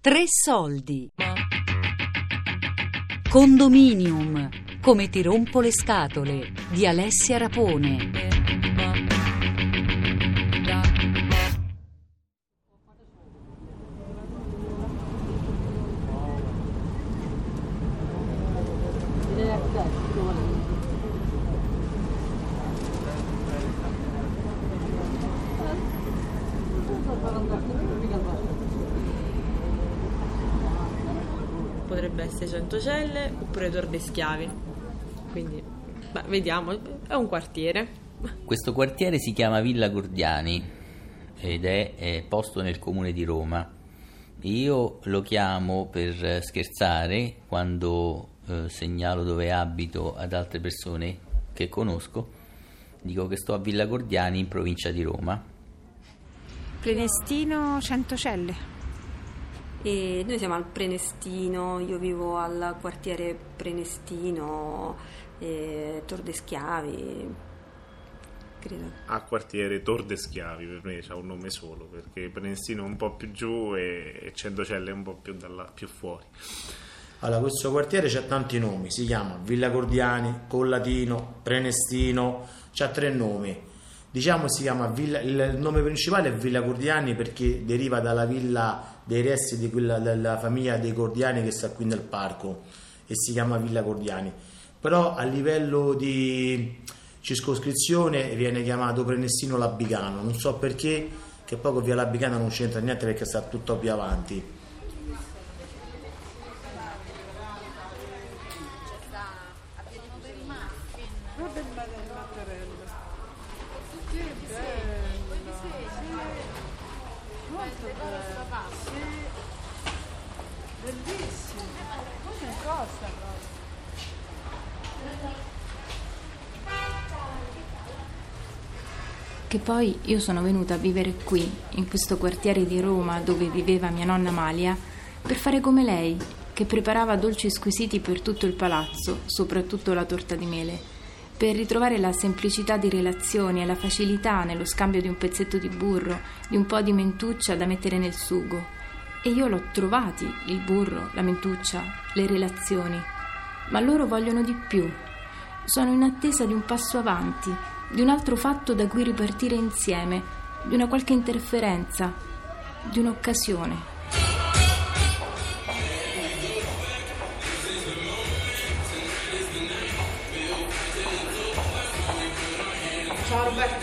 Tre soldi. Condominium. Come ti rompo le scatole di Alessia Rapone. Potrebbe essere Centocelle oppure Tor dei Schiavi. Quindi, beh, vediamo, è un quartiere. Questo quartiere si chiama Villa Gordiani ed è, è posto nel comune di Roma. Io lo chiamo per scherzare quando eh, segnalo dove abito ad altre persone che conosco. Dico che sto a Villa Gordiani in provincia di Roma. Prenestino Centocelle. E noi siamo al Prenestino, io vivo al quartiere Prenestino, eh, Tor de Schiavi, credo. a quartiere Tor de Schiavi per me c'ha un nome solo perché Prenestino è un po' più giù e e Centocelle è un po' più, da là- più fuori Allora, questo quartiere c'ha tanti nomi, si chiama Villa Gordiani, Collatino, Prenestino, c'ha tre nomi. Diciamo si chiama Villa, il nome principale è Villa Gordiani perché deriva dalla villa dei resti di quella, della famiglia dei Gordiani che sta qui nel parco e si chiama Villa Gordiani. Però a livello di circoscrizione viene chiamato Prenestino Labicano, non so perché, che poi con Via Labicano non c'entra niente perché sta tutto più avanti. Che poi io sono venuta a vivere qui, in questo quartiere di Roma dove viveva mia nonna Amalia, per fare come lei, che preparava dolci squisiti per tutto il palazzo, soprattutto la torta di mele, per ritrovare la semplicità di relazioni e la facilità nello scambio di un pezzetto di burro, di un po' di mentuccia da mettere nel sugo. E io l'ho trovati, il burro, la mentuccia, le relazioni. Ma loro vogliono di più. Sono in attesa di un passo avanti, di un altro fatto da cui ripartire insieme, di una qualche interferenza, di un'occasione.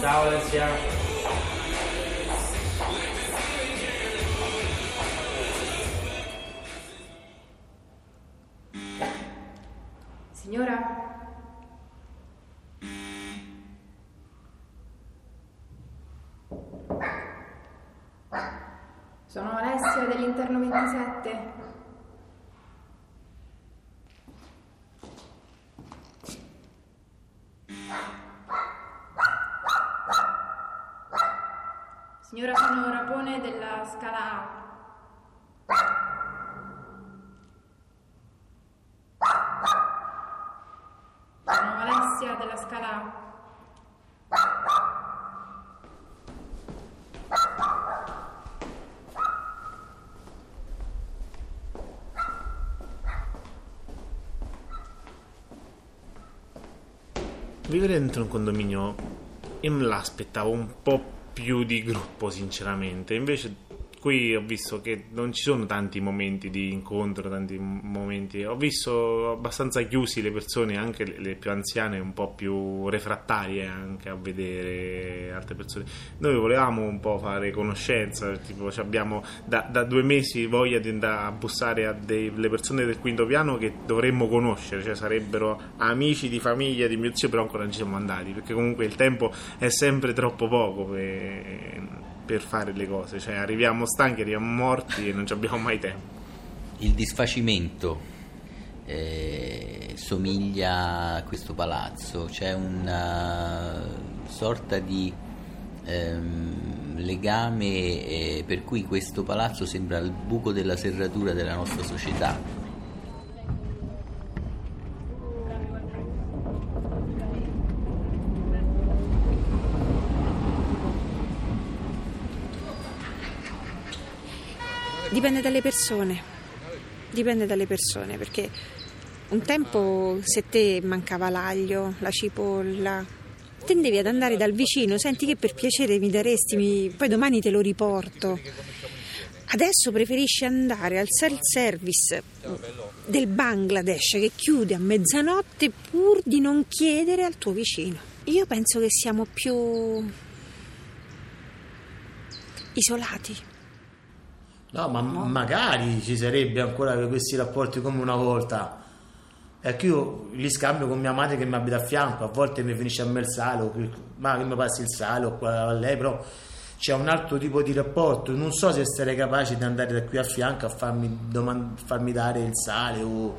Ciao Alessia. Sono Alessia dell'interno 27. Signora, sono Rapone della scala A. Sono Alessia della scala A. vivere dentro un condominio io me l'aspettavo un po' più di gruppo sinceramente. Invece qui ho visto che non ci sono tanti momenti di incontro tanti momenti. Ho visto abbastanza chiusi le persone anche le, più anziane un po' più refrattarie anche a vedere altre persone. Noi volevamo un po' fare conoscenza tipo abbiamo da, da due mesi voglia di andare a bussare a delle persone del quinto piano che dovremmo conoscere cioè sarebbero amici di famiglia di mio zio però ancora non ci siamo andati perché comunque il tempo è sempre troppo poco per, per fare le cose. Cioè arriviamo stanchi arriviamo morti e non abbiamo mai tempo. Il disfacimento eh, somiglia a questo palazzo, c'è una sorta di ehm, legame eh, per cui questo palazzo sembra il buco della serratura della nostra società. Dipende dalle persone, dipende dalle persone perché un tempo se te mancava l'aglio, la cipolla, tendevi ad andare dal vicino, senti che per piacere mi daresti, mi... poi domani te lo riporto. Adesso preferisci andare al self-service del Bangladesh che chiude a mezzanotte pur di non chiedere al tuo vicino. Io penso che siamo più isolati. No, ma magari ci sarebbe ancora questi rapporti come una volta. Ecco, io li scambio con mia madre che mi abita a fianco, a volte mi finisce a me il sale, ma che mi passi il sale o qua a lei, però c'è un altro tipo di rapporto. Non so se sarei capace di andare da qui a fianco a farmi, doman- farmi dare il sale o,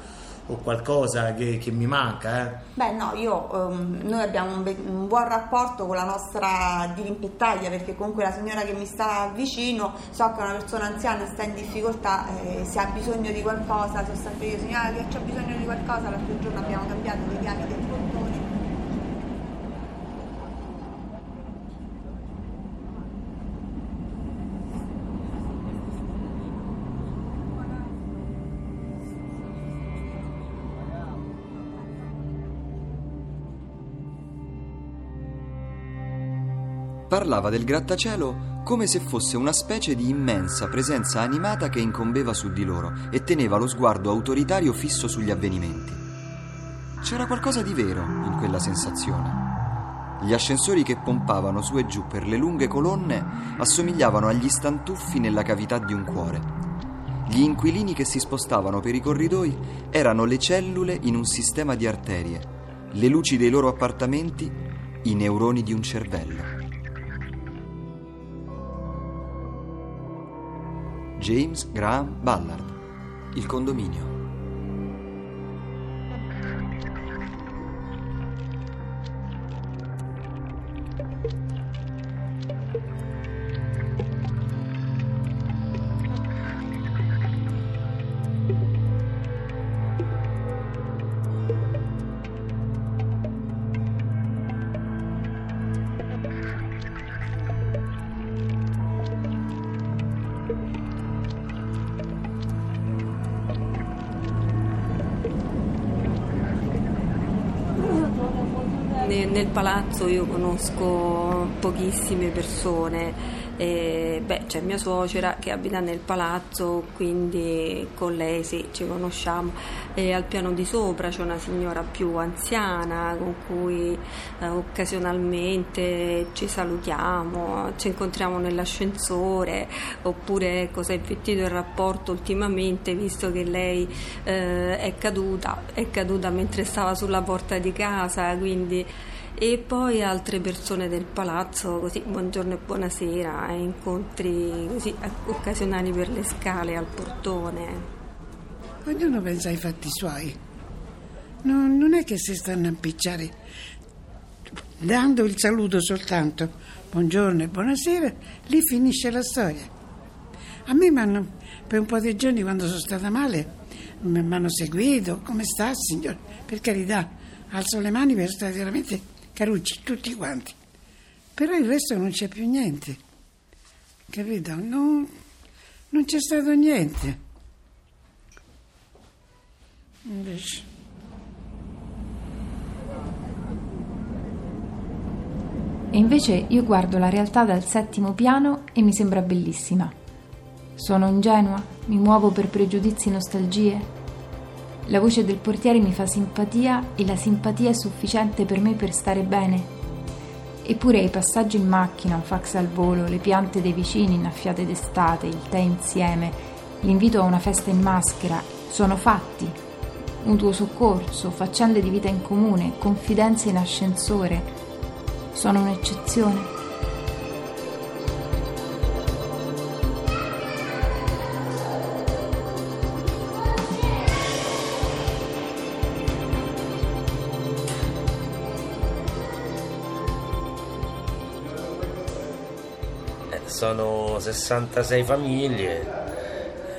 o qualcosa che, che mi manca. Eh. Beh no, io, ehm, noi abbiamo un, be- un buon rapporto con la nostra dirimpettaglia perché comunque la signora che mi sta vicino so che una persona anziana, sta in difficoltà, eh, se ha bisogno di qualcosa, sono sempre io, signora che ho bisogno di qualcosa, l'altro giorno abbiamo cambiato le chiavi del portone. Parlava del grattacielo come se fosse una specie di immensa presenza animata che incombeva su di loro e teneva lo sguardo autoritario fisso sugli avvenimenti. C'era qualcosa di vero in quella sensazione. Gli ascensori che pompavano su e giù per le lunghe colonne assomigliavano agli stantuffi nella cavità di un cuore. Gli inquilini che si spostavano per i corridoi erano le cellule in un sistema di arterie, le luci dei loro appartamenti i neuroni di un cervello. James Graham Ballard, Il condominio. Nel palazzo io conosco pochissime persone, e, beh, c'è mia suocera che abita nel palazzo, quindi con lei sì, ci conosciamo. E al piano di sopra c'è una signora più anziana con cui eh, occasionalmente ci salutiamo, ci incontriamo nell'ascensore, oppure cosa è infittito il rapporto ultimamente, visto che lei eh, è caduta, è caduta mentre stava sulla porta di casa, quindi e poi altre persone del palazzo, così buongiorno e buonasera, incontri così occasionali per le scale al portone. Ognuno pensa ai fatti suoi. Non, non è che si stanno a impicciare dando il saluto soltanto buongiorno e buonasera, lì finisce la storia. A me m'hanno, per un po' di giorni quando sono stata male, mi hanno seguito, come sta signor? Per carità, alzo le mani per stare veramente carucci, tutti quanti. Però il resto non c'è più niente. Capito? Non, non c'è stato niente. Invece. E invece io guardo la realtà dal settimo piano e mi sembra bellissima. Sono ingenua? Mi muovo per pregiudizi e nostalgie? La voce del portiere mi fa simpatia e la simpatia è sufficiente per me per stare bene. Eppure i passaggi in macchina, un fax al volo, le piante dei vicini innaffiate d'estate, il tè insieme, l'invito a una festa in maschera, sono fatti. Mutuo soccorso, faccende di vita in comune, confidenze in ascensore, sono un'eccezione. Sono 66 famiglie,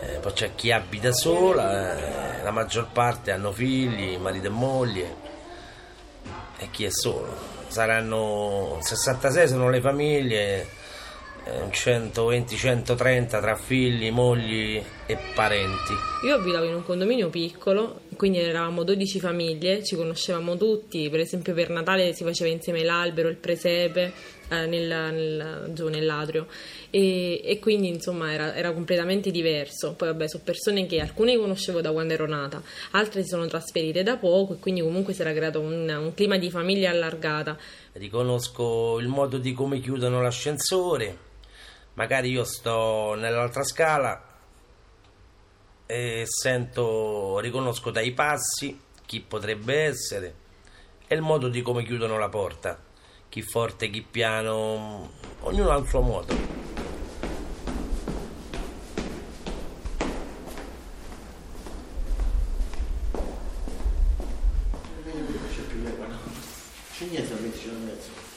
eh, poi c'è chi abita sola, eh, la maggior parte hanno figli, marito e moglie e chi è solo. Saranno 66 sono le famiglie, 120-130 tra figli, mogli e parenti. Io abitavo in un condominio piccolo, quindi eravamo 12 famiglie, ci conoscevamo tutti, per esempio per Natale si faceva insieme l'albero, il presepe, eh, nel, nel, giù nell'atrio e, e quindi insomma era, era, completamente diverso. Poi vabbè sono persone che alcune conoscevo da quando ero nata, altre si sono trasferite da poco e quindi comunque si era creato un, un clima di famiglia allargata. Riconosco il modo di come chiudono l'ascensore, magari io sto nell'altra scala e sento, riconosco dai passi chi potrebbe essere e il modo di come chiudono la porta, chi forte, chi piano, ognuno ha il suo modo. C'è niente da metterci nel mezzo.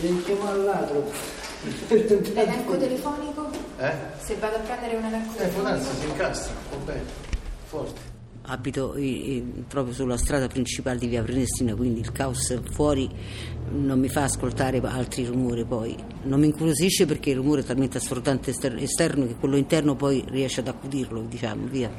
Sentiamo al ladro. L'elenco telefonico? Eh? Se vado a prendere un elenco Eh, telefonico. si incastra, va bene, forte. Abito eh, eh, proprio sulla strada principale di via Prenestina, quindi il caos fuori non mi fa ascoltare altri rumori poi. Non mi incuriosisce perché il rumore è talmente assordante ester- esterno che quello interno poi riesce ad accudirlo, diciamo, via.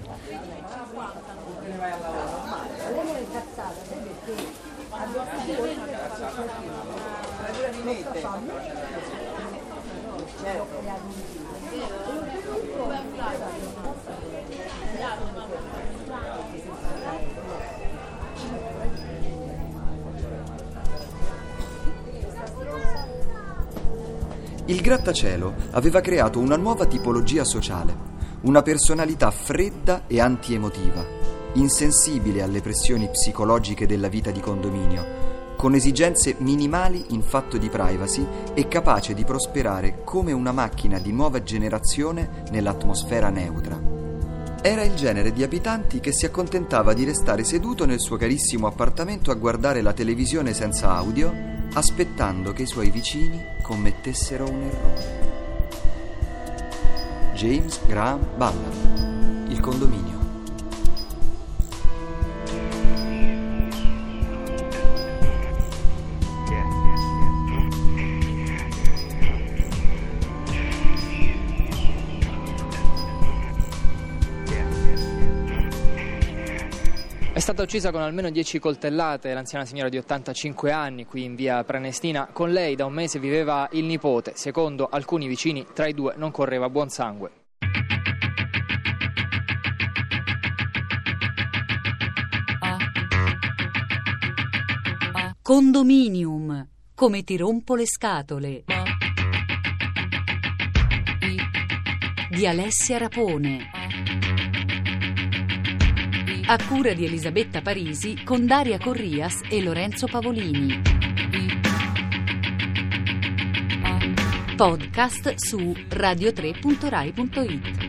Il grattacielo aveva creato una nuova tipologia sociale, una personalità fredda e antiemotiva, insensibile alle pressioni psicologiche della vita di condominio, con esigenze minimali in fatto di privacy e capace di prosperare come una macchina di nuova generazione nell'atmosfera neutra. Era il genere di abitanti che si accontentava di restare seduto nel suo carissimo appartamento a guardare la televisione senza audio, aspettando che i suoi vicini commettessero un errore. James Graham Ballard, Il condominio. Stata uccisa con almeno 10 coltellate l'anziana signora di 85 anni qui in via Prenestina. Con lei da un mese viveva il nipote. Secondo alcuni vicini, tra i due non correva buon sangue. Condominium. Come ti rompo le scatole. Di Alessia Rapone. A cura di Elisabetta Parisi con Daria Corrias e Lorenzo Pavolini. Podcast su radio3.rai.it.